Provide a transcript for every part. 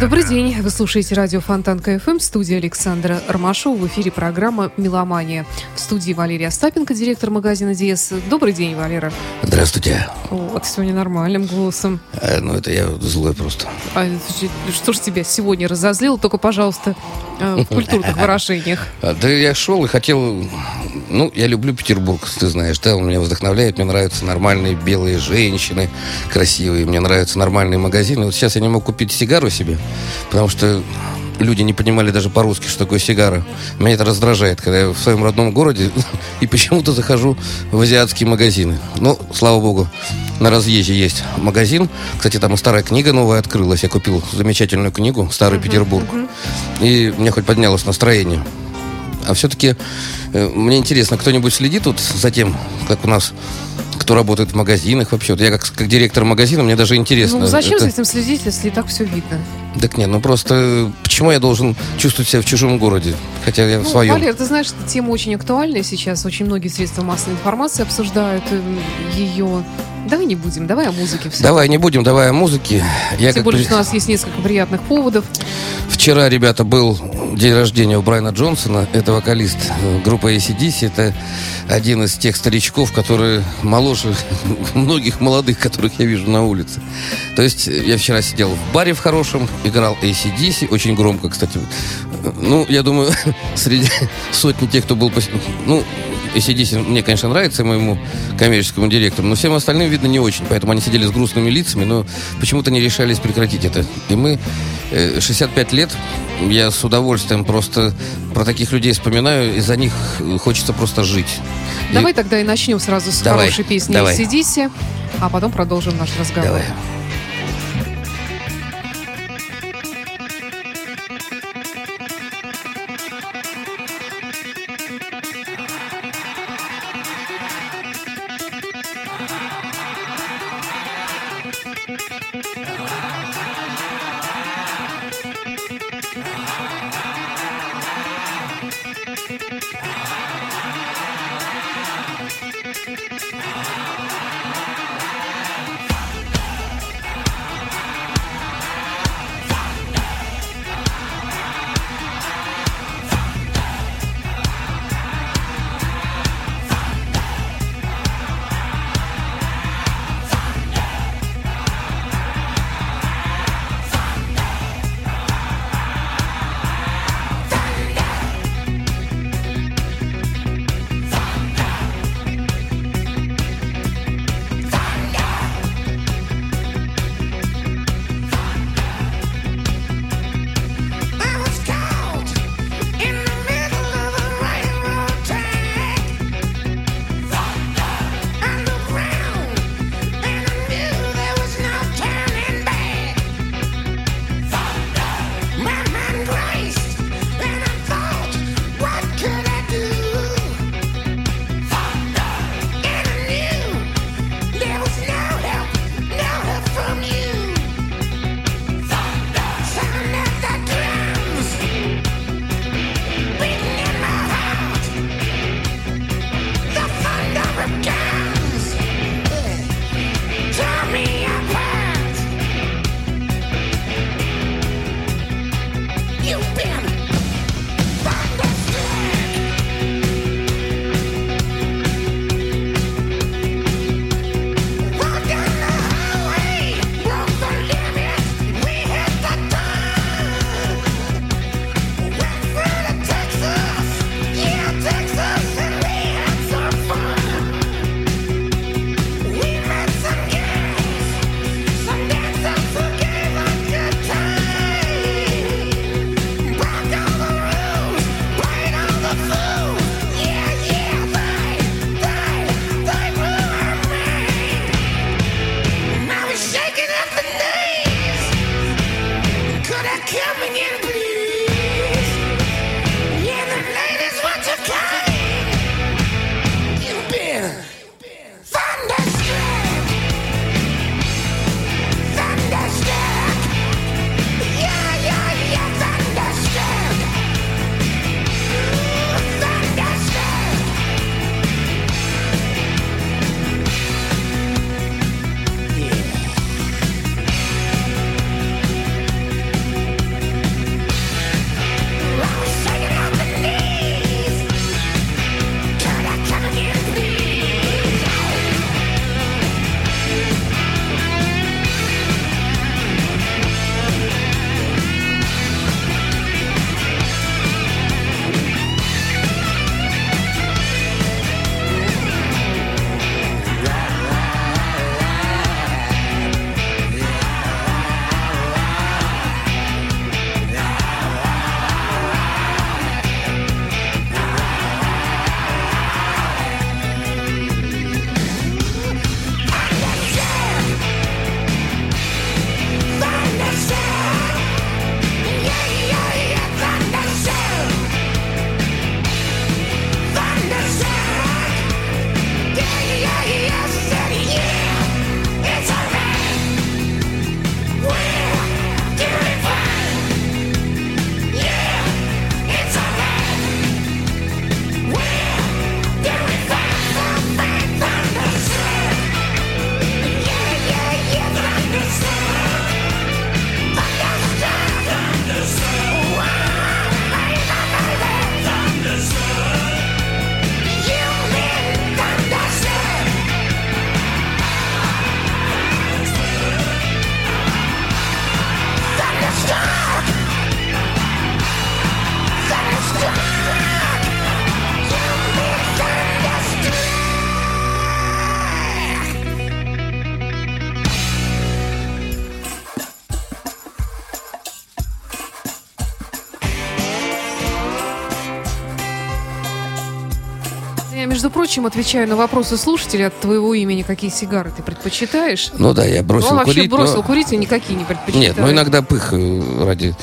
Добрый день. Вы слушаете радио Fontanka FM, студия Александра Ромашова. В эфире программа «Меломания». В студии Валерия Остапенко, директор магазина «Диэс». Добрый день, Валера. Здравствуйте. Вот, сегодня нормальным голосом. Э, ну, это я злой просто. А что ж тебя сегодня разозлило? Только, пожалуйста, э, в культурных выражениях. А, Да я шел и хотел... Ну, я люблю Петербург, ты знаешь, да, он меня вдохновляет. Мне нравятся нормальные белые женщины, красивые. Мне нравятся нормальные магазины. Вот сейчас я не мог купить сигару себе, потому что люди не понимали даже по-русски, что такое сигара. Меня это раздражает, когда я в своем родном городе и почему-то захожу в азиатские магазины. Ну, слава богу, на разъезде есть магазин. Кстати, там и старая книга новая открылась. Я купил замечательную книгу «Старый Петербург». И мне хоть поднялось настроение. А все-таки э, мне интересно, кто-нибудь следит тут за тем, как у нас кто работает в магазинах вообще? Вот я как, как директор магазина, мне даже интересно. Ну, зачем Это- за этим следить, если и так все видно? Так нет, ну просто почему я должен чувствовать себя в чужом городе, хотя я в Ну, своем? Валер, ты знаешь, эта тема очень актуальная сейчас. Очень многие средства массовой информации обсуждают э, ее. Давай не будем, давай о музыке все. Давай не будем, давай о музыке. Я Тем более, при- что у нас есть несколько приятных поводов. Вчера, ребята, был день рождения у Брайана Джонсона. Это вокалист э, группы ACDC. Это один из тех старичков, которые моложе многих молодых, которых я вижу на улице. То есть э, я вчера сидел в баре в хорошем, играл ACDC, очень громко, кстати. Э, Ну, я думаю, среди сотни тех, кто был... Ну, ACDC мне, конечно, нравится, моему коммерческому директору, но всем остальным, видно, не очень. Поэтому они сидели с грустными лицами, но почему-то не решались прекратить это. И мы, э, 65 лет, я с удовольствием просто про таких людей вспоминаю, и за них э, хочется просто жить. И- Давай тогда и начнем сразу с Давай, хорошей песни давай. «Сидиси», а потом продолжим наш разговор. Давай. Прочим, отвечаю на вопросы слушателей от твоего имени, какие сигары ты предпочитаешь. Ну да, я бросил ну, он вообще курить. бросил но- курить и никакие не предпочитает. Нет, ну иногда пыхаю ради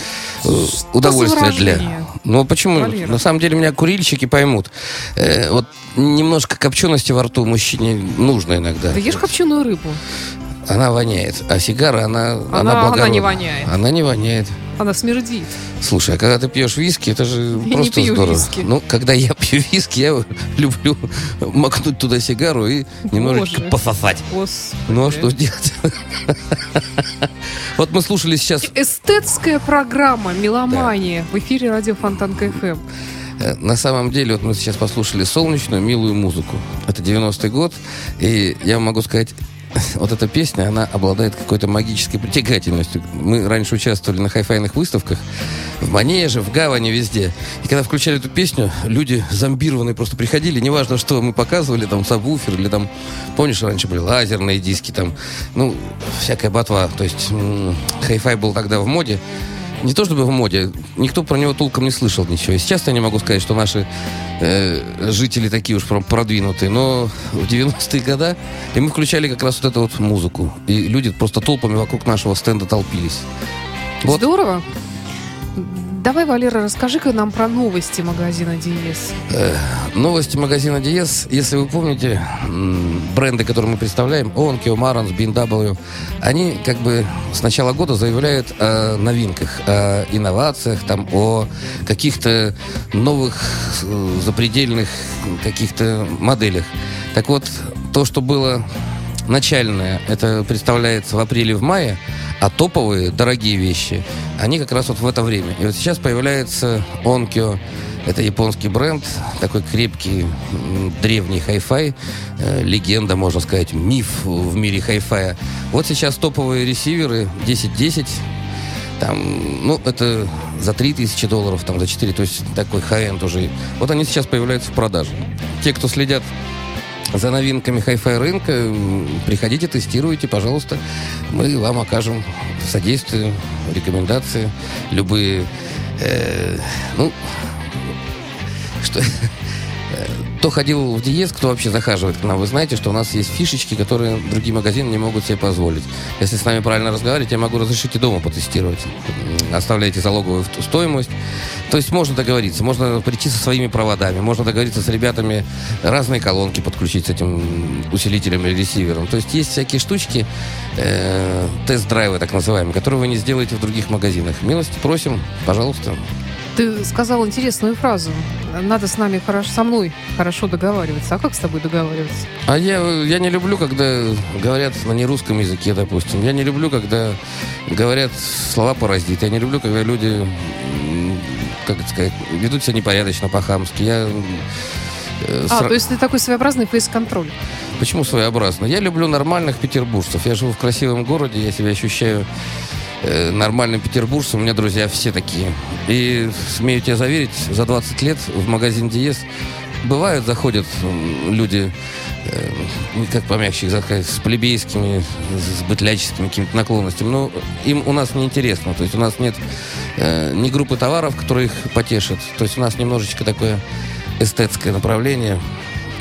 э, удовольствия для. Ну почему? Валера. На самом деле меня курильщики поймут. Э, вот немножко копчености во рту мужчине нужно иногда. Да ешь копченую рыбу. Она воняет, а сигара она Она- она, она благородная. не воняет. Она не воняет. Она смердит. Слушай, а когда ты пьешь виски, это же Я просто не пью здорово. виски. Ну, когда я пью виски, я люблю макнуть туда сигару и немножечко Боже. пососать. Господи. Ну а что делать? Вот мы слушали сейчас Эстетская программа «Меломания» в эфире радио Fontanka FM. Э, На самом деле, вот мы сейчас послушали солнечную, милую музыку. Это 90-й год, и я могу сказать, вот эта песня, она обладает какой-то магической притягательностью. Мы раньше участвовали на хайфайных выставках, в Манеже, в Гавани, везде. И когда включали эту песню, люди зомбированные просто приходили, неважно, что мы показывали, там, сабвуфер или там, помнишь, раньше были лазерные диски, там, ну, всякая ботва. То есть хай-фай был тогда в моде. Не то чтобы в моде, никто про него толком не слышал ничего. И сейчас я не могу сказать, что наши э, жители такие уж прям продвинутые, но в 90-е годы и мы включали как раз вот эту вот музыку. И люди просто толпами вокруг нашего стенда толпились. Вот. Здорово. Давай, Валера, расскажи-ка нам про новости магазина Диес. Новости магазина Диес, если вы помните, бренды, которые мы представляем, Onkyo, Marantz, BMW, они как бы с начала года заявляют о новинках, о инновациях, там, о каких-то новых э, запредельных каких-то моделях. Так вот, то, что было начальное, это представляется в апреле, в мае, а топовые, дорогие вещи, они как раз вот в это время. И вот сейчас появляется Onkyo, это японский бренд, такой крепкий, древний хай-фай, э, легенда, можно сказать, миф в мире хай-фая. Вот сейчас топовые ресиверы 1010, там, ну, это за 3000 долларов, там, за 4, то есть такой хай-энд уже. Вот они сейчас появляются в продаже. Те, кто следят за новинками хай-фай рынка, приходите, тестируйте, пожалуйста. Мы вам окажем содействие, рекомендации, любые, э, ну, что... Кто ходил в Диез, кто вообще захаживает к нам, вы знаете, что у нас есть фишечки, которые другие магазины не могут себе позволить. Если с нами правильно разговаривать, я могу разрешить и дома потестировать. Оставляете залоговую стоимость. То есть можно договориться, можно прийти со своими проводами, можно договориться с ребятами, разные колонки подключить с этим усилителем или ресивером. То есть есть всякие штучки, э, тест-драйвы так называемые, которые вы не сделаете в других магазинах. Милости просим, пожалуйста. Ты сказал интересную фразу. Надо с нами хорошо, со мной хорошо договариваться. А как с тобой договариваться? А я, я не люблю, когда говорят на нерусском языке, допустим. Я не люблю, когда говорят слова паразиты. Я не люблю, когда люди, как это сказать, ведут себя непорядочно, по-хамски. Я... э, А, сра- то есть ты такой своеобразный фейс-контроль. Почему своеобразно? Я люблю нормальных петербуржцев. Я живу в красивом городе, я себя ощущаю э, нормальным петербуржцем. У меня друзья все такие. И смею тебя заверить, за 20 лет в магазин Диез бывают, заходят люди, э, как помягче их сказать, с плебейскими, с быдляческими какими-то наклонностями. Но им у нас неинтересно. То есть у нас нет э, ни группы товаров, которые их потешат. То есть у нас немножечко такое эстетское направление.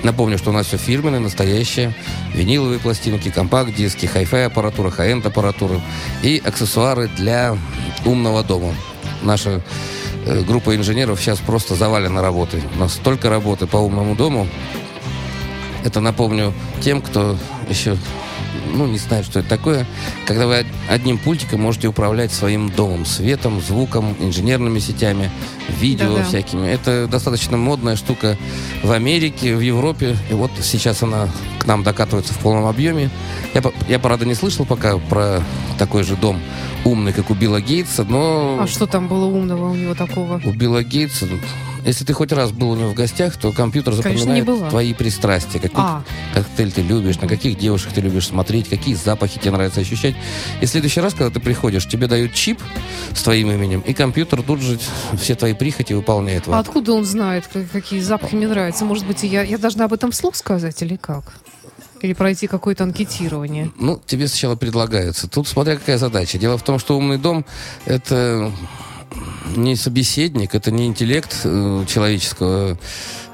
Напомню, что у нас все фирменное, настоящее. Виниловые пластинки, компакт-диски, хай-фай аппаратура, хай-энд аппаратура и аксессуары для умного дома. Наша э, группа инженеров сейчас просто завалена работой. У нас столько работы по умному дому. Это напомню тем, кто еще ну, не знает, что это такое. Когда вы од- одним пультиком можете управлять своим домом, светом, звуком, инженерными сетями, видео Да-да. всякими. Это достаточно модная штука в Америке, в Европе. И вот сейчас она к нам докатывается в полном объеме. Я, я правда, не слышал пока про такой же дом умный, как у Билла Гейтса, но... А что там было умного у него такого? У Билла Гейтса, если ты хоть раз был у него в гостях, то компьютер запоминает твои пристрастия. Какой А. коктейль ты любишь, на каких девушек ты любишь смотреть, какие запахи тебе нравится ощущать. И в следующий раз, когда ты приходишь, тебе дают чип с твоим именем, и компьютер тут же все твои прихоти выполняет. А откуда он знает, какие запахи мне нравятся? Может быть, я, я должна об этом вслух сказать или как? Или пройти какое-то анкетирование? Ну, тебе сначала предлагается. Тут смотря какая задача. Дело в том, что умный дом это не собеседник, это не интеллект э, человеческого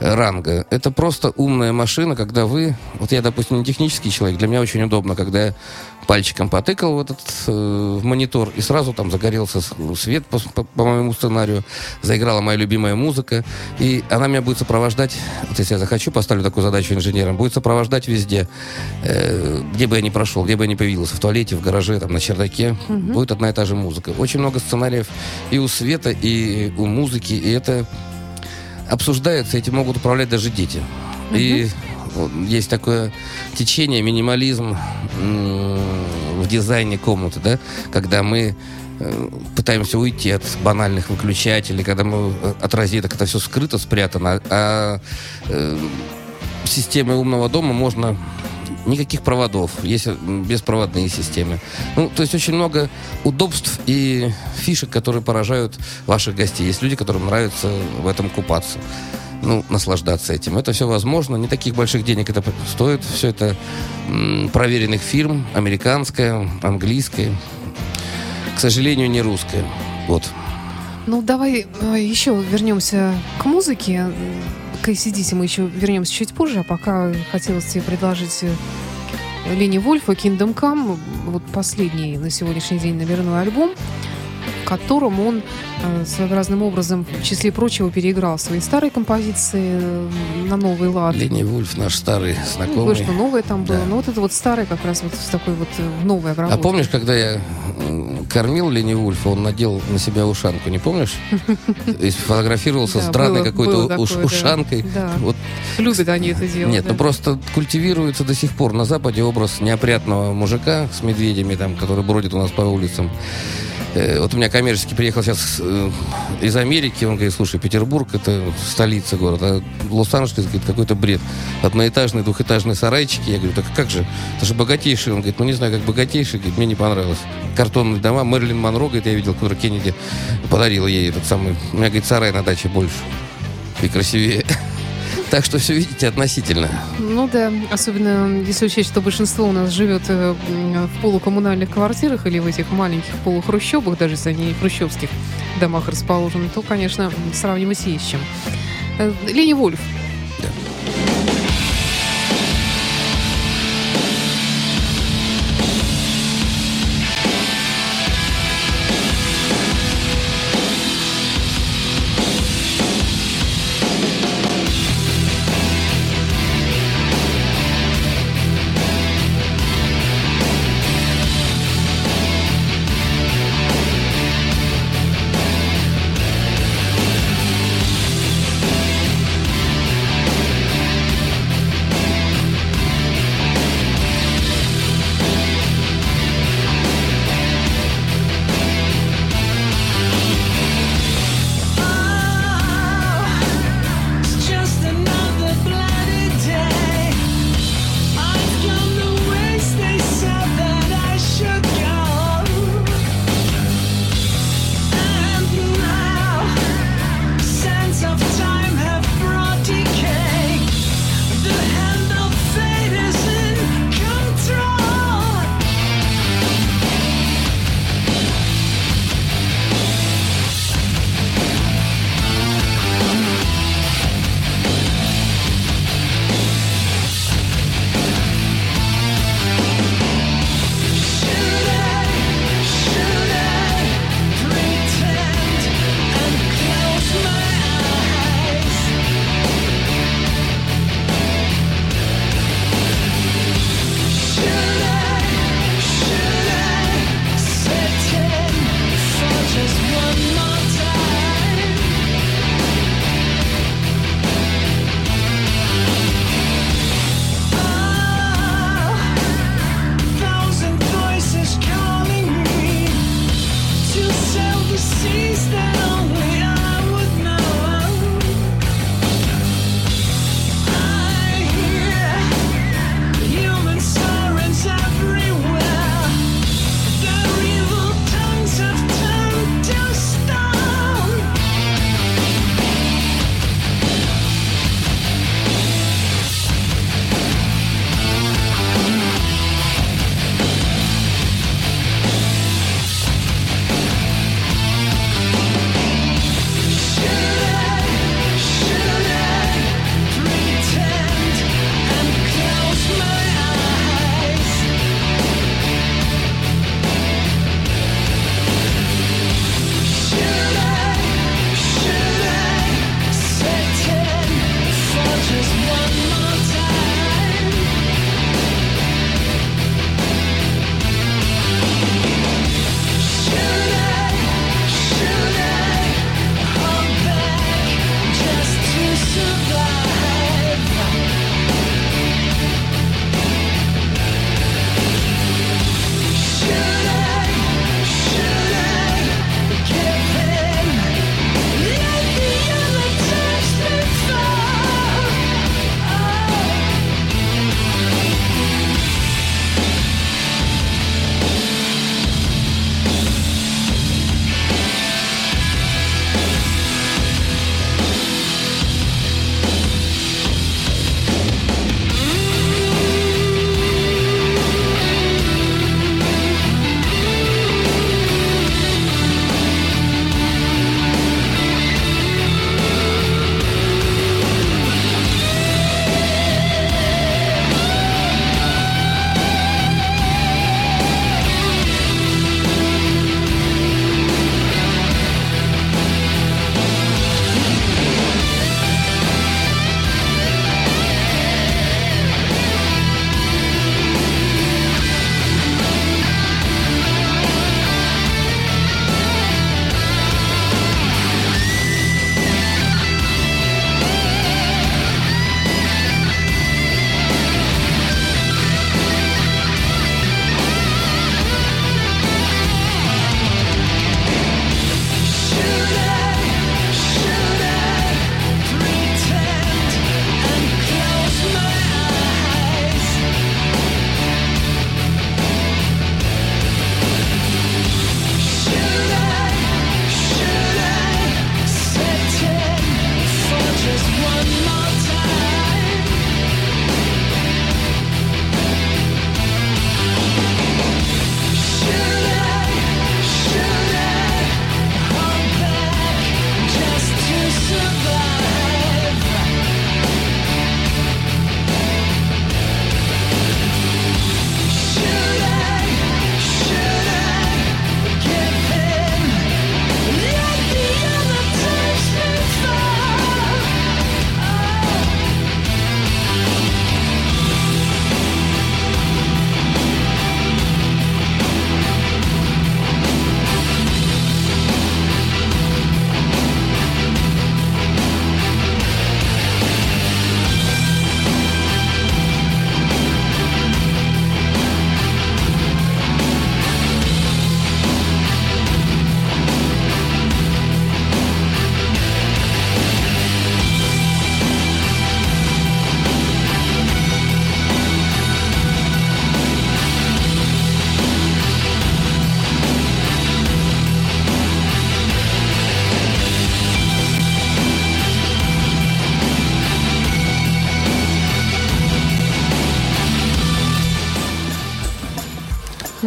ранга. Это просто умная машина, когда вы... Вот я, допустим, не технический человек, для меня очень удобно, когда я пальчиком потыкал в этот э, в монитор, и сразу там загорелся свет по, по, по моему сценарию, заиграла моя любимая музыка, и она меня будет сопровождать, вот если я захочу, поставлю такую задачу инженерам, будет сопровождать везде, э, где бы я ни прошел, где бы я ни появился, в туалете, в гараже, там, на чердаке, угу. будет одна и та же музыка. Очень много сценариев и у света, и у музыки, и это обсуждается, этим могут управлять даже дети. Угу. И есть такое течение, минимализм в дизайне комнаты, да, когда мы э, пытаемся уйти от банальных выключателей, когда мы э, от розеток это все скрыто, спрятано, а э, в системе умного дома можно никаких проводов, есть беспроводные системы. Ну, то есть очень много удобств и фишек, которые поражают ваших гостей. Есть люди, которым нравится в этом купаться ну, наслаждаться этим. Это все возможно, не таких больших денег это стоит. Все это проверенных фирм, американская, английская. К сожалению, не русская. Вот. Ну, давай э, еще вернемся к музыке. К ACDC мы еще вернемся чуть позже, а пока хотелось тебе предложить э, Лени Вольфа «Kingdom Come», вот последний на сегодняшний день номерной альбом котором он э, своеобразным образом, в числе прочего, переиграл свои старые композиции э, на новый лад. Лени Вульф, наш старый знакомый. Ну, что новое там было, да. но вот это вот старое как раз вот в такой вот э, новой обработке. А помнишь, когда я кормил Лени Вульфа, он надел на себя ушанку, не помнишь? И сфотографировался с драной какой-то ушанкой. Вот. Любят они это делать. Нет, ну просто культивируется до сих пор на Западе образ неопрятного мужика с медведями, там, который бродит у нас по улицам. Э, вот у меня коммерческий приехал сейчас э, из Америки, он говорит, слушай, Петербург это столица города, а Лос-Анджелес, говорит, какой-то бред. Одноэтажные, двухэтажные сарайчики. Я говорю, так как же? Это же богатейший. Он говорит, ну не знаю, как богатейший, говорит, мне не понравилось. Картонные дома. Мэрилин Монро, говорит, я видел, который Кеннеди подарил ей этот самый. У меня, говорит, сарай на даче больше и красивее. Так что все видите относительно. Ну да, особенно если учесть, что большинство у нас живет э, в полукоммунальных квартирах или в этих маленьких полухрущобах, даже если они в хрущевских домах расположены, то, конечно, сравнивать есть с чем. Э, Лени Вольф.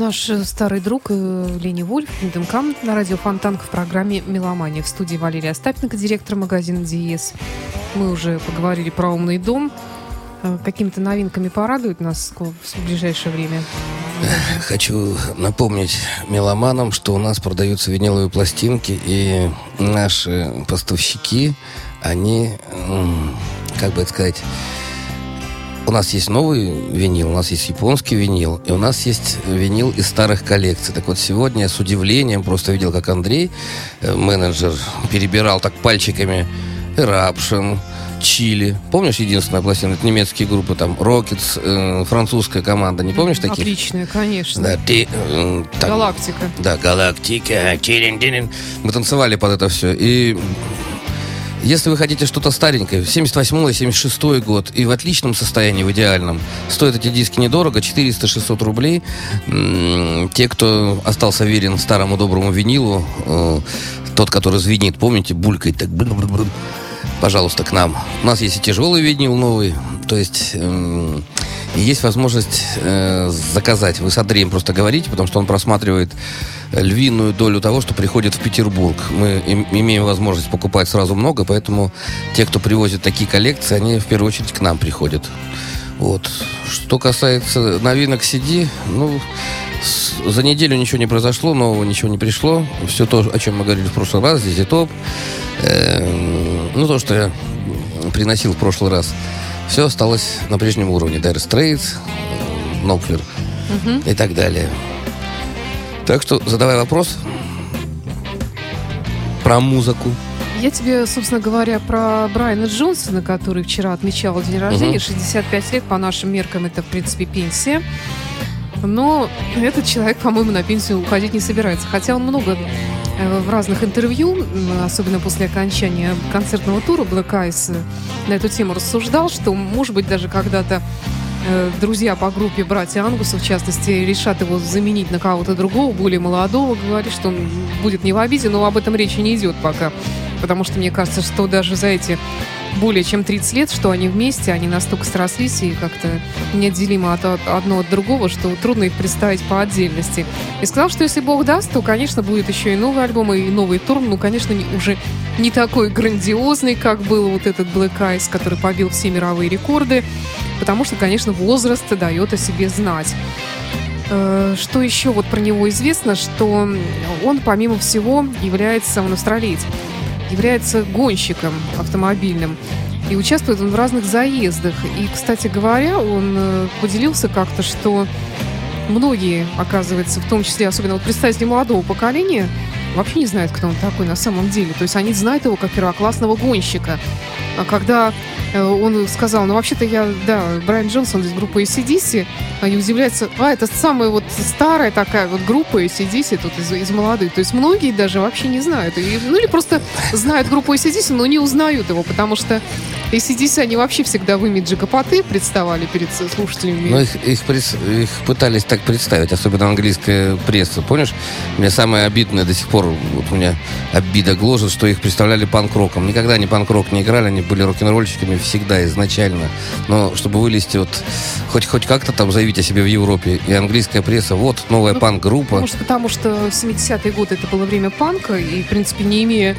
Наш э, старый друг э, Лени Вольф, Come на радио Фонтанк в программе «Меломания». В студии Валерия Остапенко, директор магазина «Диез». Мы уже поговорили про «Умный дом». Э, Какими-то новинками порадует нас в ближайшее время? Хочу напомнить меломанам, что у нас продаются виниловые пластинки, и наши поставщики, они, как бы это сказать, у нас есть новый винил, у нас есть японский винил, и у нас есть винил из старых коллекций. Так вот, сегодня я с удивлением просто видел, как Андрей, э, менеджер, перебирал так пальчиками Eruption, Чили. Помнишь единственная пластина? Это немецкие группы, там, Rockets, э, французская команда. Не помнишь таких? Отличная, конечно. Да, ты... э, там- Галактика. да, галактика. Мы танцевали под это все. И если вы хотите что-то старенькое, 78 76 год, и в отличном состоянии, в идеальном, стоят эти диски недорого, 400-600 рублей. Те, кто остался верен старому доброму винилу, э, тот, который звенит, помните, булькает так, пожалуйста, к нам. У нас есть и тяжелый винил новый, то есть эм, и есть возможность э, заказать. Вы с Андреем просто говорите, потому что он просматривает львиную долю того, что приходит в Петербург. Мы им- имеем возможность покупать сразу много, поэтому те, кто привозит такие коллекции, они в первую очередь к нам приходят. Вот. Что касается новинок CD, ну, за неделю ничего не произошло, нового ничего не пришло. Все то, о чем мы говорили в прошлый раз, здесь топ. ну, то, что я приносил в прошлый раз, все осталось на прежнем уровне. Dire Straits, Нокфлер и так далее. Так что задавай вопрос про музыку. Я тебе, собственно говоря, про Брайана Джонсона, который вчера отмечал день рождения. Мгм. 65 лет, по нашим меркам, это, в принципе, пенсия. Но этот человек, по-моему, на пенсию уходить не собирается. Хотя он много э, в разных интервью, особенно после окончания концертного тура Black Eyes, э, на эту тему рассуждал, что, может быть, даже когда-то друзья по группе «Братья Ангуса», в частности, решат его заменить на кого-то другого, более молодого, говорит, что он будет не в обиде, но об этом речи не идет пока. Потому что мне кажется, что даже за эти более чем 30 лет, что они вместе, они настолько срослись и как-то неотделимо от, от- одно от другого, что трудно их представить по отдельности. И сказал, что если Бог даст, то, конечно, будет еще и новый альбом, и новый тур, ну, конечно, не- уже не такой грандиозный, как был вот этот Black Eyes, который побил все мировые рекорды, потому что, конечно, возраст дает о себе знать. Э, Что еще вот про него известно, что он, помимо всего, является, он австралиец, является гонщиком автомобильным. И участвует он в разных заездах. И, кстати говоря, он э, поделился как-то, что многие, оказывается, в том числе, особенно вот представители молодого поколения, вообще не знают, кто он такой на самом деле. То есть они знают его как первоклассного гонщика. А когда э, он сказал, ну вообще-то я, да, Брайан Джонсон из группы ACDC, они удивляются, а, это самая вот старая такая вот группа ACDC тут из, из молодых. То есть многие даже вообще не знают. И, ну или просто знают группу ACDC, но не узнают его, потому что ACDC, они вообще всегда в имидже гопоты представали перед слушателями. Ну, их, их, их пытались так представить, особенно английская пресса. Помнишь, мне самое обидное до сих пор, вот у меня обида гложет, что их представляли панк-роком. Никогда они панк-рок не играли, они были рок-н-ролльщиками всегда, изначально. Но чтобы вылезти вот, хоть, хоть как-то там заявить о себе в Европе, и английская пресса, вот, новая Ну, панк-группа. Может, потому что 70-е годы это было время панка, и, в принципе, не имея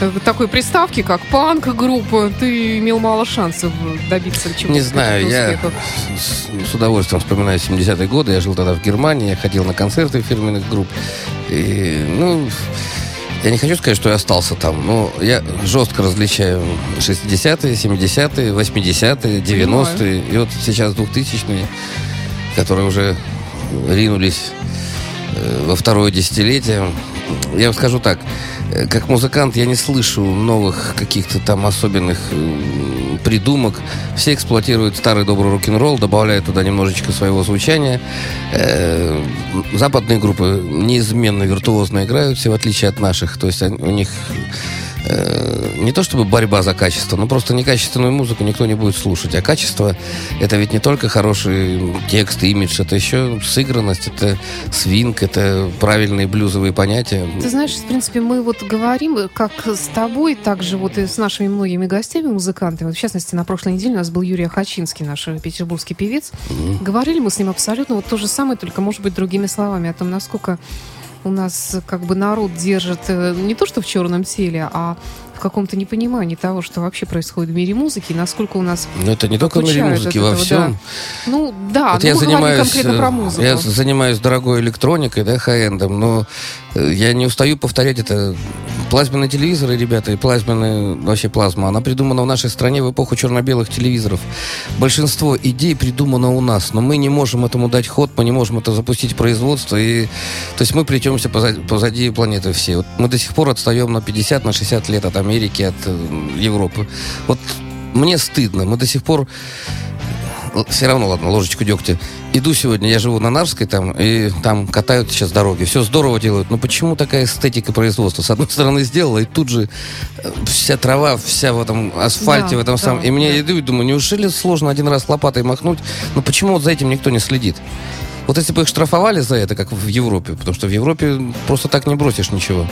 э, такой приставки, как панк-группа, ты имел мало шансов добиться чего-то. Не знаю, я с удовольствием вспоминаю 70-е годы. Я жил тогда в Германии, я ходил на концерты фирменных групп. И, ну, я не хочу сказать, что я остался там, но я жестко различаю 60-е, 70-е, 80-е, 90-е. И вот сейчас 2000-е, которые уже ринулись э, во второе десятилетие. Я вам скажу так, э, как музыкант я не слышу новых каких-то там особенных м, придумок. Все эксплуатируют старый добрый рок-н-ролл, добавляют туда немножечко своего звучания. Э, Западные группы неизменно виртуозно играют, все в отличие от наших. То есть у них э, не то чтобы борьба за качество, но просто некачественную музыку никто не будет слушать. А качество это ведь не только хороший текст, имидж, это еще сыгранность, это свинг, это правильные блюзовые понятия. Ты знаешь, в принципе, мы вот говорим, как с тобой, так же вот и с нашими многими гостями, музыкантами. Вот, в частности, на прошлой неделе у нас был Юрий Хачинский, наш петербургский певец. Mm-hmm. Говорили мы с ним абсолютно вот то же самое, только, может быть, другими словами, о том, насколько у нас как бы народ держит э, не то что в черном теле, а в каком-то непонимании того, что вообще происходит в мире музыки, насколько у нас Но это не только в мире музыки, во всем. Да. Ну, да, вот ну, я занимаюсь, конкретно про музыку. Я занимаюсь дорогой электроникой, да, хай-эндом, но э, я не устаю повторять это. Плазменные телевизоры, ребята, и плазменная, вообще плазма, она придумана в нашей стране в эпоху черно-белых телевизоров. Большинство идей придумано у нас, но мы не можем этому дать ход, мы не можем это запустить производство, и, то есть мы плетемся позади, позади планеты все. Вот мы до сих пор отстаем на 50, на 60 лет от Америки, от э, Европы. Вот мне стыдно. Мы до сих пор все равно, ладно, ложечку дегтя. Иду сегодня, я живу на Нарвской там, и там катают сейчас дороги. Все здорово делают. Но почему такая эстетика производства? С одной стороны сделала, и тут же э, вся трава, вся в этом асфальте, да, в этом да, самом. И мне да. иду и думаю, неужели сложно один раз лопатой махнуть? Но почему вот за этим никто не следит? Вот если бы их штрафовали за это, как в Европе, потому что в Европе просто так не бросишь ничего.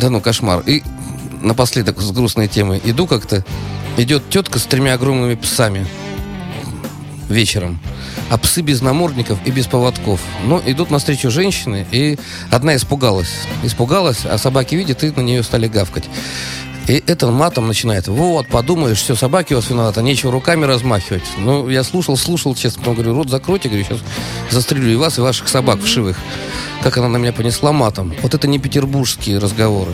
Да ну, кошмар. И напоследок с грустной темой. Иду как-то, идет тетка с тремя огромными псами вечером. А псы без намордников и без поводков. Но идут навстречу женщины, и одна испугалась. Испугалась, а собаки видят и на нее стали гавкать. И это матом начинает. Вот, подумаешь, все, собаки у вас виноваты, нечего руками размахивать. Ну, я слушал, слушал, честно, потом говорю, рот закройте, говорю, сейчас застрелю и вас, и ваших собак вшивых. Как она на меня понесла матом. Вот это не петербургские разговоры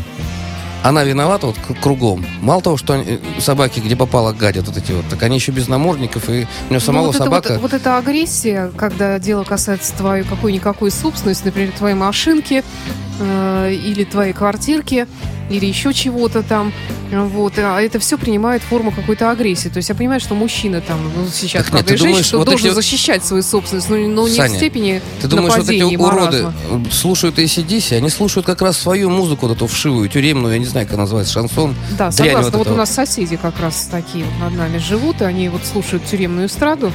она виновата вот кругом. Мало того, что они, собаки, где попало, гадят вот эти вот, так они еще без намордников, и у нее самого ну, вот собака... Это, вот, вот эта агрессия, когда дело касается твоей какой-никакой собственности, например, твоей машинки э, или твоей квартирки, или еще чего-то там. Вот, а это все принимает форму какой-то агрессии. То есть я понимаю, что мужчина там ну, сейчас, так нет, женщина, что вот должен эти... защищать свою собственность, но, но Саня, не в степени Ты думаешь, вот эти уроды слушают ACDC, они слушают как раз свою музыку, вот эту вшивую, тюремную, я не знаю, как называется, шансон. Да, согласна. Вот, вот у нас соседи как раз такие вот над нами живут, и они вот слушают тюремную эстраду,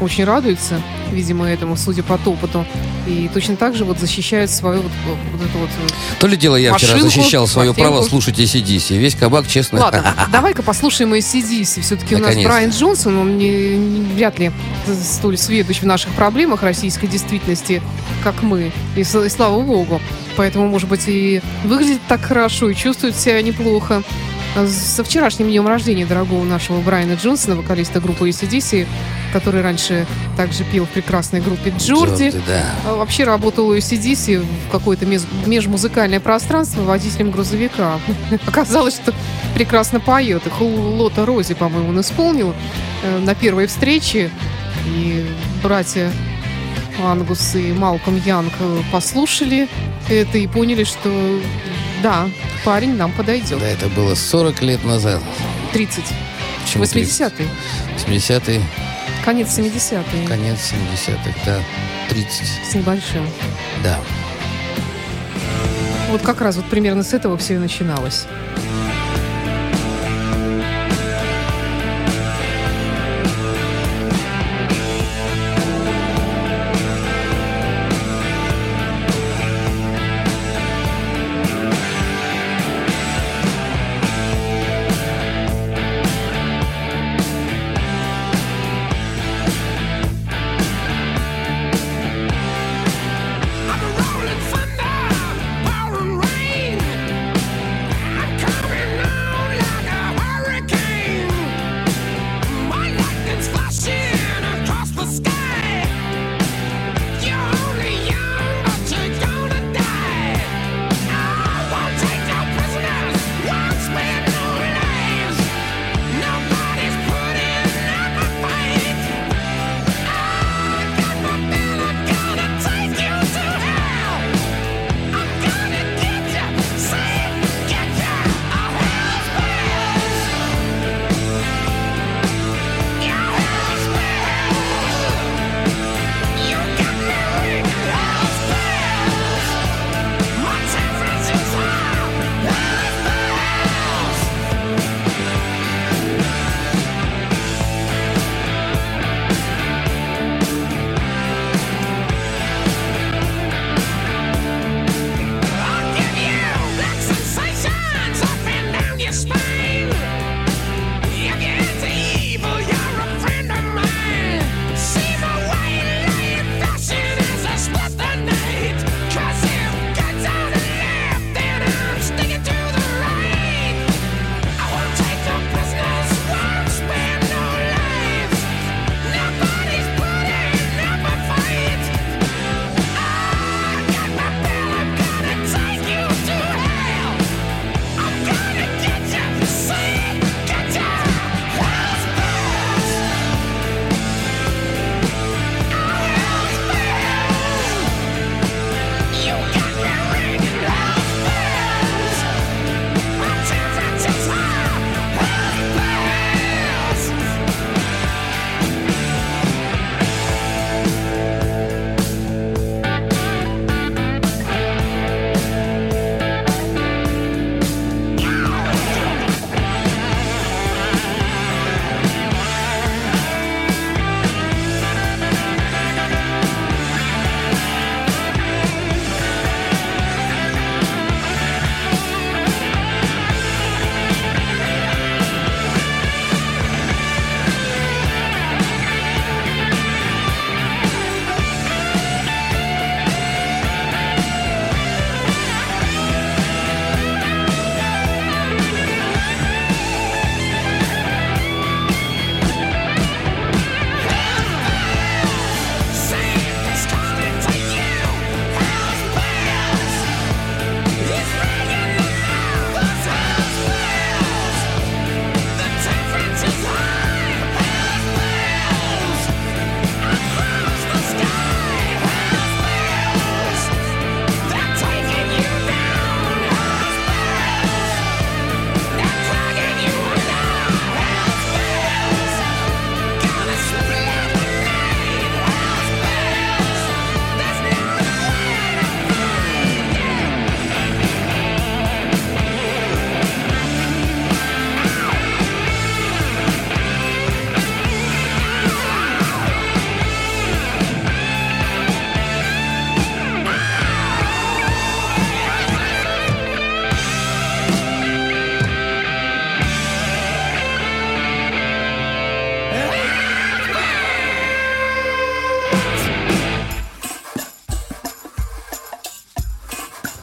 очень радуются, видимо, этому, судя по топоту. И точно так же вот защищают свою вот, вот эту вот То ли дело я машинку, вчера защищал свое машинку. право слушать ACDC. Весь кабак, честно. Ладно, давай-ка послушаем ACDC. Все-таки у нас Брайан Джонсон, он не, не, вряд ли столь сведущ в наших проблемах российской действительности, как мы. И, и слава богу. Поэтому, может быть, и выглядит так хорошо, и чувствует себя неплохо. Со вчерашним днем рождения дорогого нашего Брайана Джонсона, вокалиста группы ACDC, который раньше также пел в прекрасной группе Джорди. Джорди да. А вообще работал у ACDC в какое-то межмузыкальное пространство водителем грузовика. Оказалось, что прекрасно поет. Их Лота Рози, по-моему, он исполнил э, на первой встрече. И братья Ангус и Малком Янг э, послушали это и поняли, что да, парень нам подойдет. Да, это было 40 лет назад. 30. 80-е. 80-е. Конец 70-е. Конец 70-х, да. 30. С небольшим. Да. Вот как раз вот примерно с этого все и начиналось.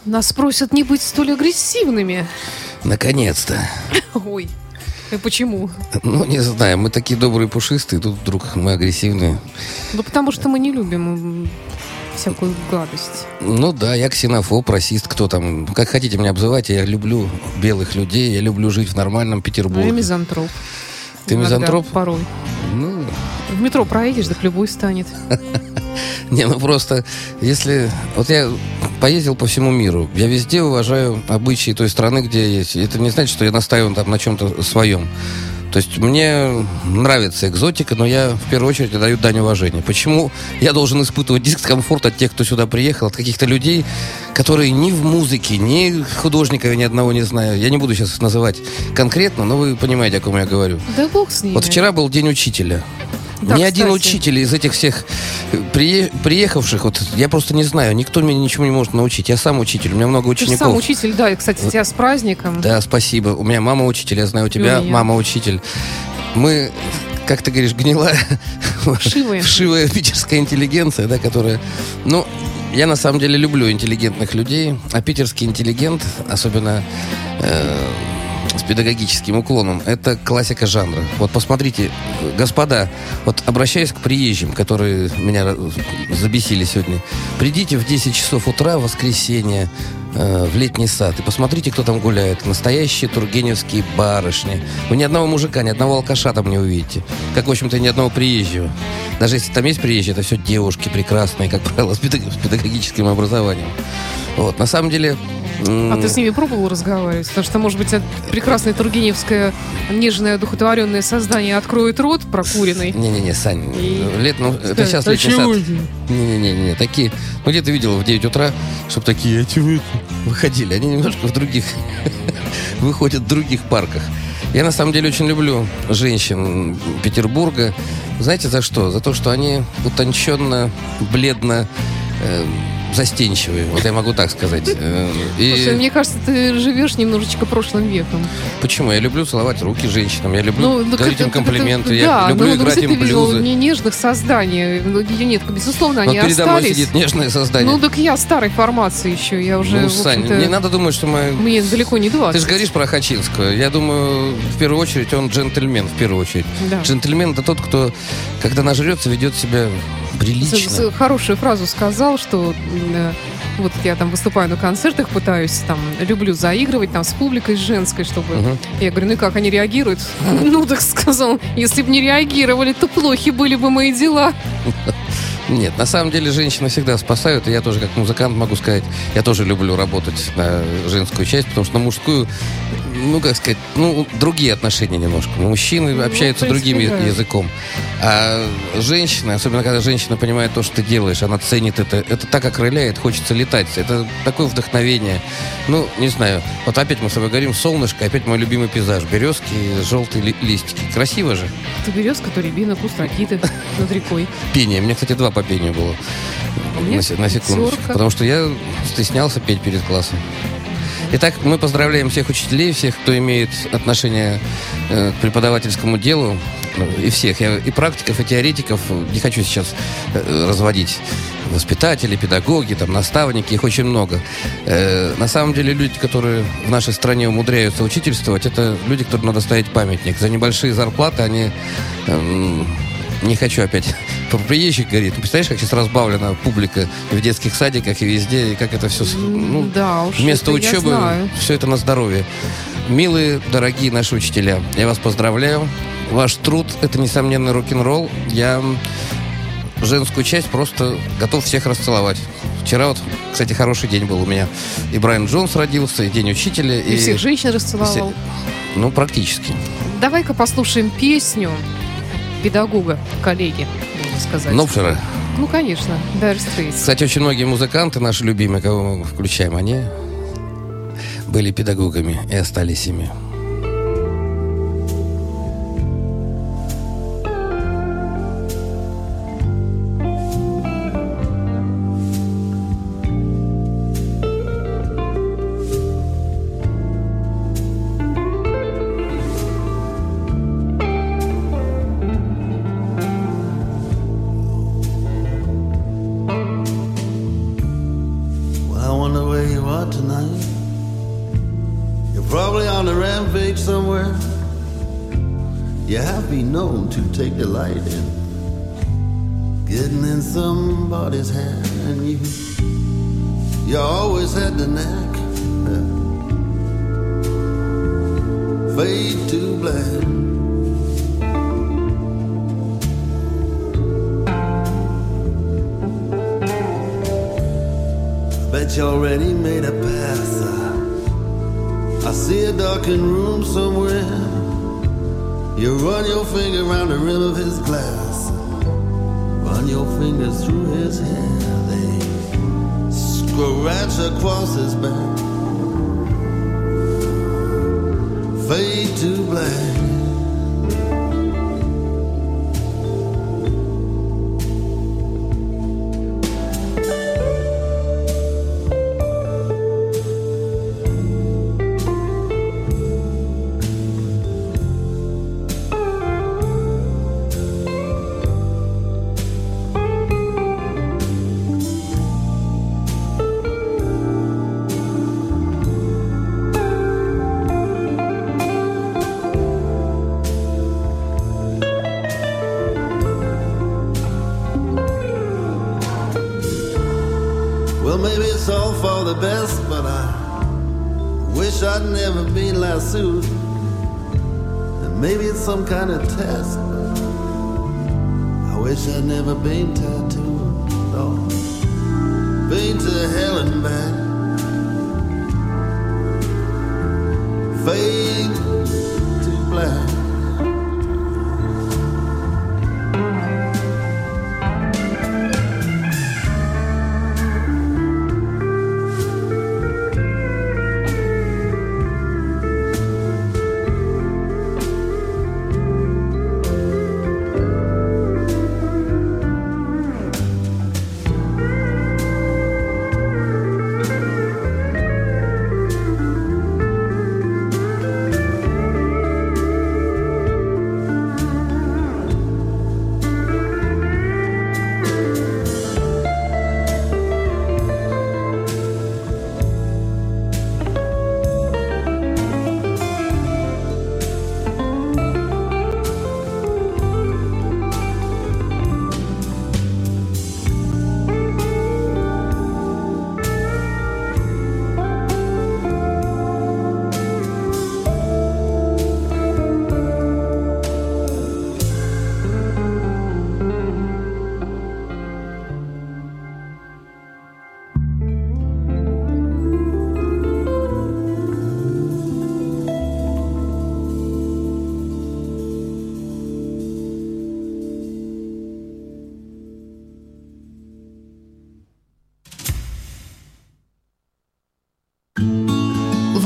Нас просят не быть столь агрессивными. Наконец-то. Ой. И почему? Ну, не знаю, мы такие добрые, пушистые, тут вдруг мы агрессивные. Ну, потому что мы не любим всякую гадость. Ну да, я ксенофоб, расист, кто там, как хотите меня обзывать, я люблю белых людей, я люблю жить в нормальном я Петербурге. мизантроп. Ты Иногда, мизантроп? Порой. Ну, В метро проедешь, так любой станет. не, ну просто, если... Вот я поездил по всему миру, я везде уважаю обычаи той страны, где я есть. Это не значит, что я настаиваю там на чем-то своем. То есть мне нравится экзотика, но я в первую очередь даю дань уважения. Почему я должен испытывать дискомфорт от тех, кто сюда приехал, от каких-то людей, которые ни в музыке, ни художника ни одного не знаю. Я не буду сейчас называть конкретно, но вы понимаете, о ком я говорю. Да бог с ними. Вот вчера был день учителя. Да, Ни один кстати. учитель из этих всех э, прие- приехавших, вот я просто не знаю, никто меня ничему не может научить. Я сам учитель, у меня много Ты учеников. сам учитель, да, и, кстати, тебя с праздником. Да, спасибо. У меня мама учитель, я знаю, у тебя меня. мама учитель. Мы, как ты говоришь, гнилая, Вшивая. вшивая питерская интеллигенция, да, которая... Ну, я на самом деле люблю интеллигентных людей, а питерский интеллигент, особенно э, с педагогическим уклоном, это классика жанра. Вот посмотрите, господа, вот обращаясь к приезжим, которые меня забесили сегодня, придите в 10 часов утра воскресенье э, в летний сад и посмотрите, кто там гуляет. Настоящие тургеневские барышни. Вы ни одного мужика, ни одного алкаша там не увидите. Как, в общем-то, ни одного приезжего. Даже если там есть приезжие, это все девушки прекрасные, как правило, с педагогическим образованием. Вот, на самом деле... А ты с ними пробовал разговаривать? Потому что, может быть, прекрасное тургеневское нежное одухотворенное создание откроет рот прокуренный. Не-не-не, Сань, И- лет, ну, это сейчас «А летний сад. Не-не-не, такие, ну где ты видел в 9 утра, чтобы такие эти вы- выходили? Они немножко в других, выходят в других парках. Я на самом деле очень люблю женщин Петербурга. Знаете за что? За то, что они утонченно, бледно, э, застенчивые. Вот я могу так сказать. Э, Слушай, И мне кажется, ты живешь немножечко прошлым веком. почему? Я люблю целовать руки женщинам, я люблю Ну, говорить это- им так это- комплименты, да, я люблю ну, играть им ты видел блюзы. не нежных созданий, ну, нет, безусловно, Вот они передо мной остались. сидит нежное создание. Ну, так я старой формации еще, я уже, ну, Сань, не надо думать, что мы... мне далеко не 20. Ты же говоришь про Хачинского. Я думаю, в первую очередь, он джентльмен, в первую очередь. Да. Джентльмен это тот, кто, когда нажрется, ведет себя прилично. Хорошую фразу сказал, что э, вот я там выступаю на концертах, пытаюсь там, люблю заигрывать там с публикой с женской, чтобы... Мгм. Я говорю, ну и как они реагируют? Ну, так сказал, если бы не реагировали, то плохи были бы мои дела. Нет, на самом деле женщины всегда спасают, и я тоже как музыкант могу сказать, я тоже люблю работать на женскую часть, потому что на мужскую, ну, как сказать, ну, другие отношения немножко. Мужчины Ну, общаются принципе, другим да. языком. А женщины, особенно когда женщина понимает то, что ты делаешь, она ценит это, это так окрыляет, хочется летать. Это такое вдохновение. Ну, не знаю, вот опять мы с тобой говорим, солнышко, опять мой любимый пейзаж, березки, желтые ли- листики. Красиво же. Ты березка, то рябина, куст ракиты над рекой. Пение. Мне, кстати, два по пению было. У меня На, се- на секундочку. Потому что я стеснялся петь перед классом. Итак, мы поздравляем всех учителей, всех, кто имеет отношение э, к преподавательскому делу. Ну, И всех. Я и практиков, и теоретиков. Не хочу сейчас э, разводить. Воспитатели, педагоги, там, наставники, их очень много. Э, на самом деле люди, которые в нашей стране умудряются учительствовать, это люди, которым надо ставить памятник. За небольшие зарплаты они эм, не хочу опять про приезжих говорить. Ну, представляешь, как сейчас разбавлена публика и в детских садиках, и везде, и как это все... Ну, да уж, вместо учебы все это на здоровье. Милые, дорогие наши учителя, я вас поздравляю. Ваш труд – это несомненный рок-н-ролл. Я женскую часть просто готов всех расцеловать. Вчера вот, кстати, хороший день был у меня. И Брайан Джонс родился, и День учителя. И всех женщин расцеловал. Ну, практически. Давай-ка послушаем песню педагога, коллеги, можно сказать. Нопфера. Ну, конечно, Dire Straits. Кстати, очень многие музыканты, наши любимые, кого мы включаем, они были педагогами и остались ими. Bet you already made a pass. I, I see a darkened room somewhere. You run your finger around the rim of his glass. Run your fingers through his hair. They scratch across his back. Fade to black.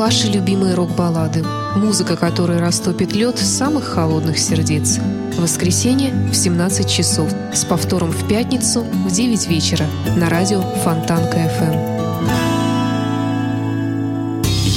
Ваши любимые рок-баллады. Музыка, которая растопит лед самых холодных сердец. Воскресенье в 17 часов. С повтором в пятницу в 9 вечера на радио Фонтанка FM.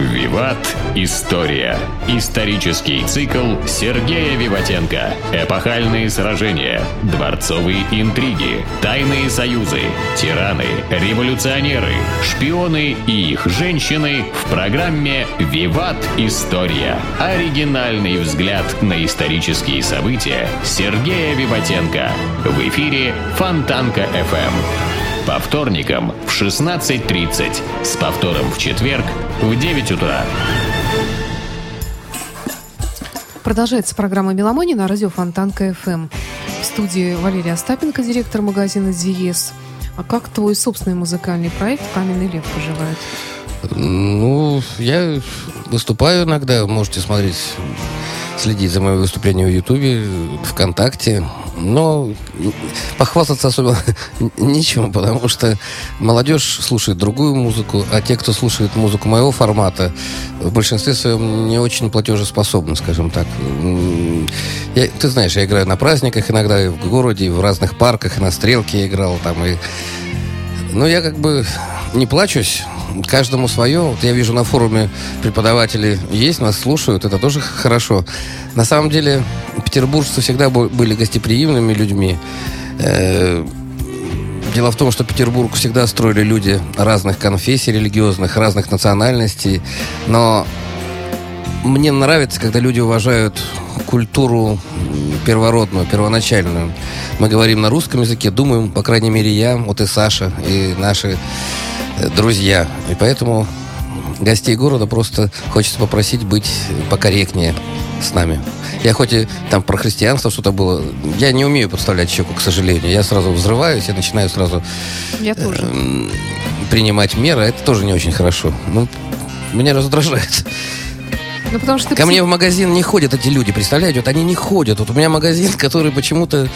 Виват. История. Исторический цикл Сергея Виватенко. Эпохальные сражения. Дворцовые интриги. Тайные союзы. Тираны. Революционеры. Шпионы и их женщины в программе «Виват. История». Оригинальный взгляд на исторические события Сергея Виватенко. В эфире Фонтанка FM. По вторникам в 16.30. С повтором в четверг в 9 утра. Продолжается программа «Меломания» на радио Фонтанка FM. В студии Валерия Остапенко, директор магазина «Диез». А как твой собственный музыкальный проект «Каменный лев» поживает? Ну, я выступаю иногда, можете смотреть, следить за моими выступлениями в Ютубе, ВКонтакте. Но похвастаться особо нечем, потому что молодежь слушает другую музыку, а те, кто слушает музыку моего формата, в большинстве своем не очень платежеспособны, скажем так. Я, ты знаешь, я играю на праздниках иногда и в городе, и в разных парках, и на стрелке я играл там, и Ну, я как бы не плачусь. Каждому свое. Вот я вижу на форуме преподаватели есть, нас слушают. Это тоже хорошо. На самом деле, петербуржцы всегда были гостеприимными людьми. Э, Дело в том, что Петербург всегда строили люди разных конфессий религиозных, разных национальностей. Но мне нравится, когда люди уважают культуру первородную, первоначальную. Мы говорим на русском языке, думаем, по крайней мере, я, вот и Саша, и наши друзья. И поэтому гостей города просто хочется попросить быть покорректнее с нами. Я хоть и там про христианство что-то было, я не умею подставлять щеку, к сожалению. Я сразу взрываюсь, я начинаю сразу Я тоже. м, принимать меры. Это тоже не очень хорошо. Ну, меня раздражает. Ну, потому что... Ко пси- мне в магазин не ходят эти люди, представляете? Вот они не ходят. Вот у меня магазин, который почему-то...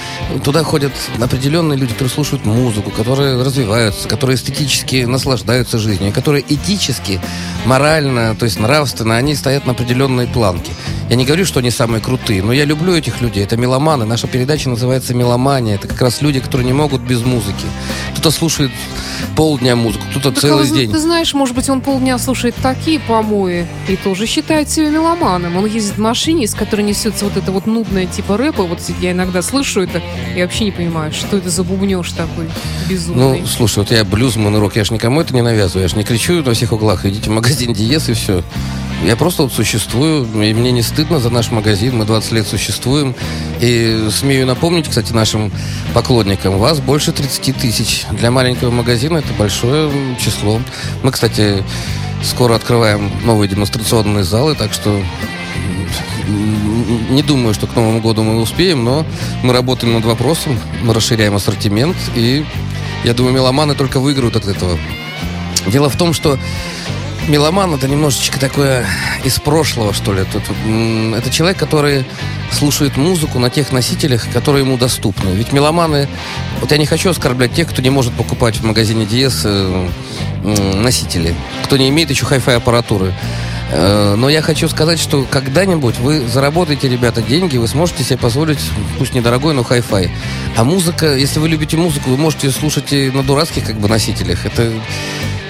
Туда ходят определенные люди, которые слушают музыку, которые развиваются, которые эстетически наслаждаются жизнью, которые этически, морально, то есть нравственно, они стоят на определенной планке. Я не говорю, что они самые крутые, но я люблю этих людей. Это меломаны. Наша передача называется «Меломания». Это как раз люди, которые не могут без музыки. Кто-то слушает полдня музыку, кто-то Так, целый а, день. Ты знаешь, может быть, он полдня слушает такие помои и тоже считает себя меломаном. Он ездит в машине, из которой несется вот это вот нудное типа рэпа. Вот я иногда слышу это и вообще не понимаю, что это за бубнеж такой безумный. Ну, слушай, вот я блюзман рок, я ж никому это не навязываю, я ж не кричу во всех углах, идите в магазин Диез и все. Я просто вот существую, и мне не стыдно за наш магазин, мы 20 лет существуем. И смею напомнить, кстати, нашим поклонникам, вас больше 30 тысяч. Для маленького магазина это большое число. Мы, кстати, скоро открываем новые демонстрационные залы, так что не думаю, что к Новому году мы успеем, но мы работаем над вопросом, мы расширяем ассортимент, и я думаю, меломаны только выиграют от этого. Дело в том, что меломан это немножечко такое из прошлого, что ли. Тут, это человек, который слушает музыку на тех носителях, которые ему доступны. Ведь меломаны... Вот я не хочу оскорблять тех, кто не может покупать в магазине Диес э, носители, кто не имеет еще хай-фай аппаратуры. Э, Но я хочу сказать, что когда-нибудь вы заработаете, ребята, деньги, вы сможете себе позволить, пусть недорогой, но хай-фай. А музыка, если вы любите музыку, вы можете слушать и на дурацких как бы носителях. Это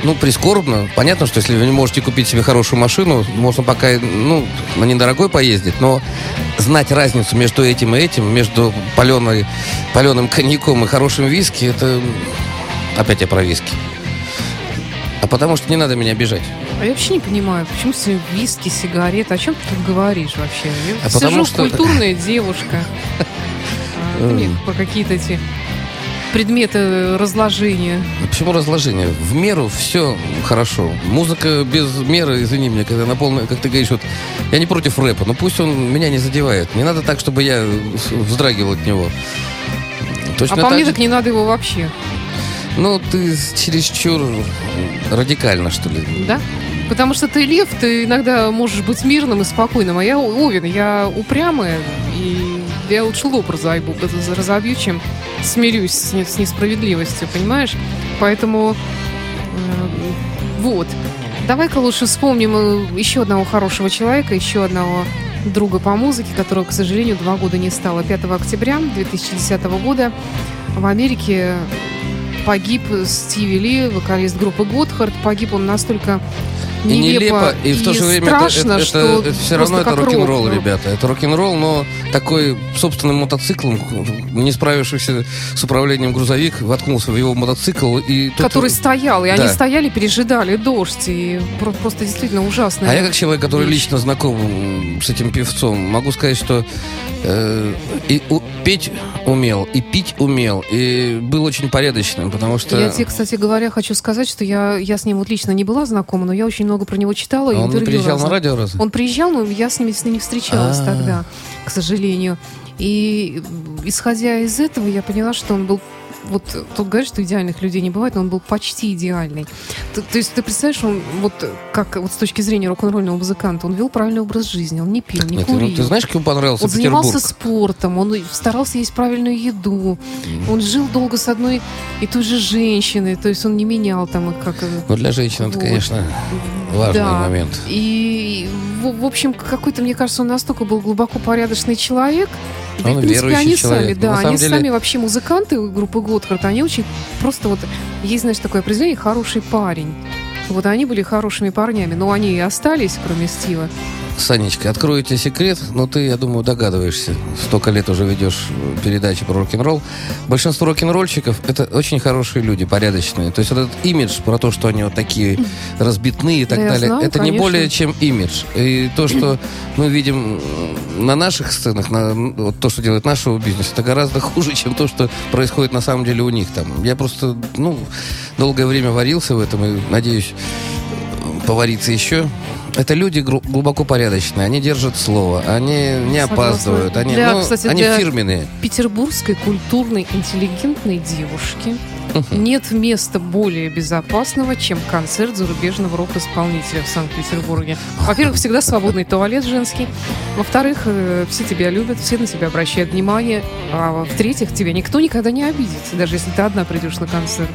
ну, прискорбно. Понятно, что если вы не можете купить себе хорошую машину, можно пока, ну, на недорогой поездить, но знать разницу между этим и этим, между паленой, паленым коньяком и хорошим виски, это... Опять я про виски. А потому что не надо меня обижать. А я вообще не понимаю, почему все виски, сигареты, о чем ты тут говоришь вообще? Я А сижу, потому что- культурная девушка. А ты мне про какие-то эти предметы разложения. А Почему разложение? В меру все хорошо. Музыка без меры, извини меня, когда на полной, как ты говоришь, вот я не против рэпа, но пусть он меня не задевает. Не надо так, чтобы я вздрагивал от него. Точно а по мне же- так не надо его вообще. Ну, ты чересчур радикально, что ли. Да? Потому что ты лев, ты иногда можешь быть мирным и спокойным, а я овен, я упрямая, и я лучше лоб разойбу, разобью, чем смирюсь с, не- с несправедливостью, понимаешь? Поэтому э, вот. Давай-ка лучше вспомним э, еще одного хорошего человека, еще одного друга по музыке, которого, к сожалению, два года не стало. 5 октября 2010 года в Америке погиб Стиви Ли, вокалист группы Готхард. Погиб он настолько нелепо, нелепо, и в то же время страшно, это- что это- это все равно это рок-н-ролл, рок, ну. ребята. Это рок-н-ролл, но такой собственным мотоциклом, не справившийся с управлением грузовик, воткнулся в его мотоцикл и... тут- который стоял, и они Да. стояли, пережидали дождь, и про- просто действительно ужасно. А я как человек, который вещь. лично знаком с этим певцом, могу сказать, что э, и у- петь умел, и пить умел, и был очень порядочным, потому что... Я тебе, кстати говоря, хочу сказать, что я, я с ним вот лично не была знакома, но я очень много про него читала. А он приезжал на радио разве? Он приезжал, но я с ним, с ним не встречалась А. тогда, к сожалению. И исходя из этого, я поняла, что он был вот тут говорят, что идеальных людей не бывает, но он был почти идеальный. То, то есть ты представляешь, он вот как вот с точки зрения рок-н-ролльного музыканта, он вел правильный образ жизни, он не пил, не Нет, ну, курил. ты знаешь, как ему понравился Он Петербург? занимался спортом, он старался есть правильную еду, он жил долго с одной и той же женщиной, то есть он не менял там их как... э, Ну, для женщин это, Вот. конечно, важный Да. момент. И, в, в общем, какой-то, мне кажется, он настолько был глубоко порядочный человек, Да, Он в принципе, верующий они человек. сами, да, На они деле- сами вообще музыканты группы Готхард, они очень просто вот, есть, знаешь, такое определение «хороший парень». Вот они были хорошими парнями, но они и остались, кроме Стива. Санечка, открою тебе секрет, но ты, я думаю, догадываешься. Столько лет уже ведешь передачи про рок-н-ролл. Большинство рок-н-ролльщиков — это очень хорошие люди, порядочные. То есть вот этот имидж про то, что они вот такие разбитные и так Да далее, знаю, это не конечно. более чем имидж. И то, что мы видим на наших сценах, на, вот то, что делает наш шоу-бизнес, это гораздо хуже, чем то, что происходит на самом деле у них там. Я просто, ну, долгое время варился в этом и надеюсь повариться еще. Это люди глубоко порядочные, они держат слово, они не Согласна. опаздывают, они, Для, ну, кстати, они для- фирменные. Петербургской культурной, интеллигентной девушки нет места более безопасного, чем концерт зарубежного рок-исполнителя в Санкт-Петербурге. Во-первых, всегда свободный туалет женский. Во-вторых, э, все тебя любят, все на тебя обращают внимание. А в-третьих, тебя никто никогда не обидит, даже если ты одна придешь на концерт.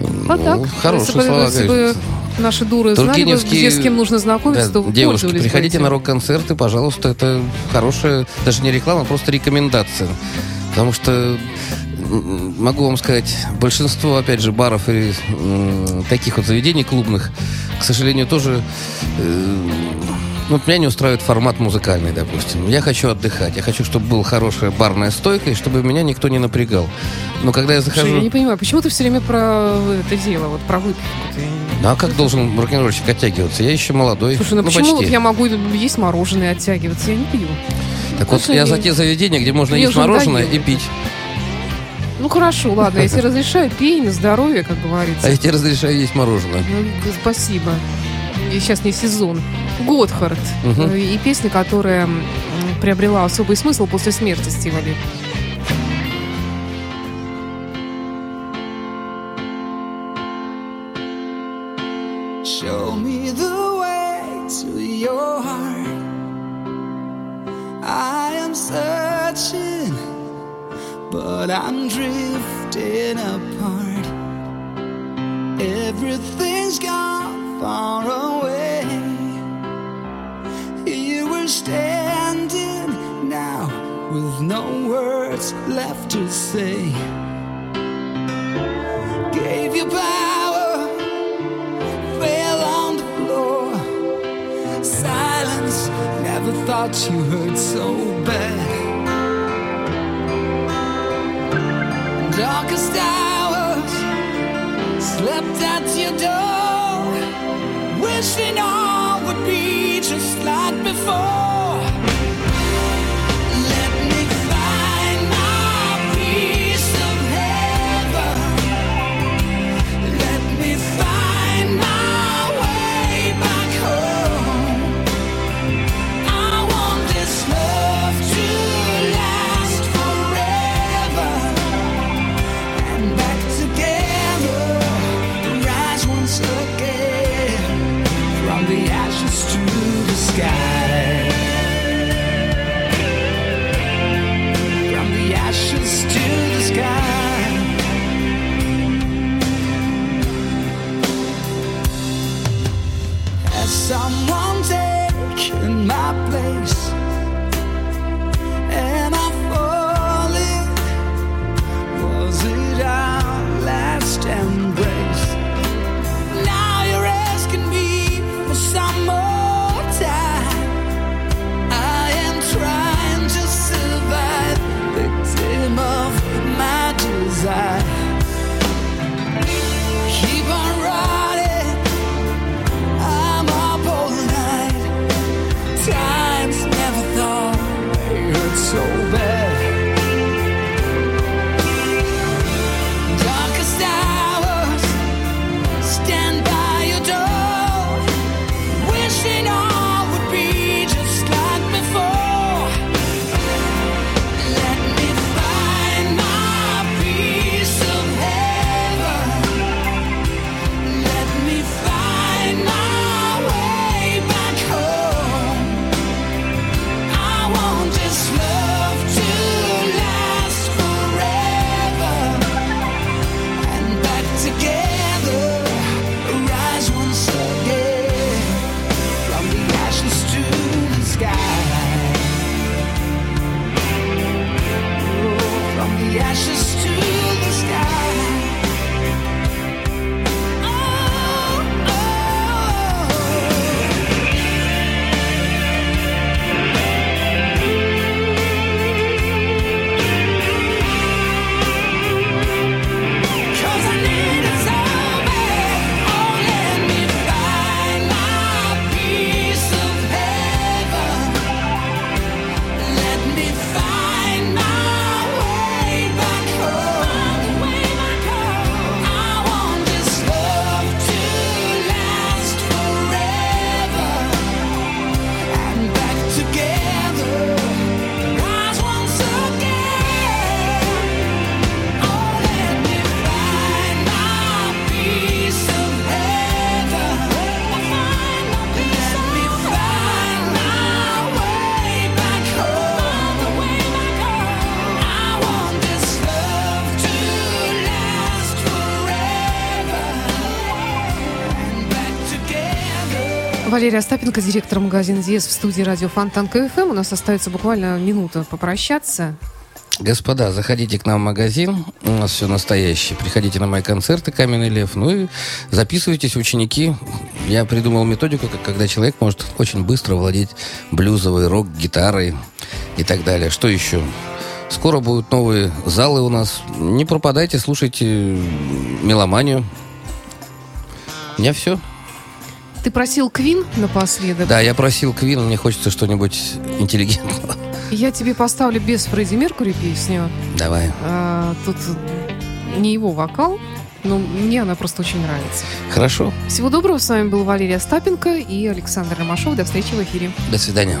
Вот Ну, так. хорошие если слова, бы. Наши дуры знали где с кем нужно знакомиться, Да, то девушки, приходите на рок-концерты, пожалуйста, это хорошая, даже не реклама, а просто рекомендация. Потому что могу вам сказать, большинство, опять же, баров и м, таких вот заведений клубных, к сожалению, тоже э, ну, вот меня не устраивает формат музыкальный, допустим. Я хочу отдыхать. Я хочу, чтобы была хорошая барная стойка, и чтобы меня никто не напрягал. Но когда я Слушай, захожу... я не понимаю, почему ты все время про это дело, вот про выпивку? Ты- Ну, а как должен рок-н-ролльщик оттягиваться? Я еще молодой. Слушай, ну, почему почти. вот я могу есть мороженое, оттягиваться? Я не пью. Так вот, Слушай, я за те заведения, где можно есть мороженое надоело. и пить. Ну хорошо, ладно, я тебе разрешаю, пей на здоровье, как говорится. А я тебе разрешаю есть мороженое. Ну, спасибо. И сейчас не сезон. Готхард. Э, И песня, которая приобрела особый смысл после смерти Стива Ли. But I'm drifting apart. Everything's gone far away. Here we're standing now with no words left to say. Gave you power fell on the floor. Silence, never thought you hurt so bad. Darkest hours, slept at your door, wishing all would be just like before. Валерия Остапенко, директор магазина «Диез» в студии радио Фонтан КФМ. У нас остается буквально минута попрощаться. Господа, заходите к нам в магазин, у нас все настоящее. Приходите на мои концерты «Каменный лев», ну и записывайтесь, ученики. Я придумал методику, как, когда человек может очень быстро владеть блюзовой, рок-гитарой и так далее. Что еще? Скоро будут новые залы у нас. Не пропадайте, слушайте меломанию. У меня все. Ты просил Квин напоследок? Да, я просил Квин, мне хочется что-нибудь интеллигентного. Я тебе поставлю без Фредди Меркури песню. Давай. А, тут не его вокал, но мне она просто очень нравится. Хорошо. Всего доброго. С вами был Валерия Остапенко и Александр Ромашов. До встречи в эфире. До свидания.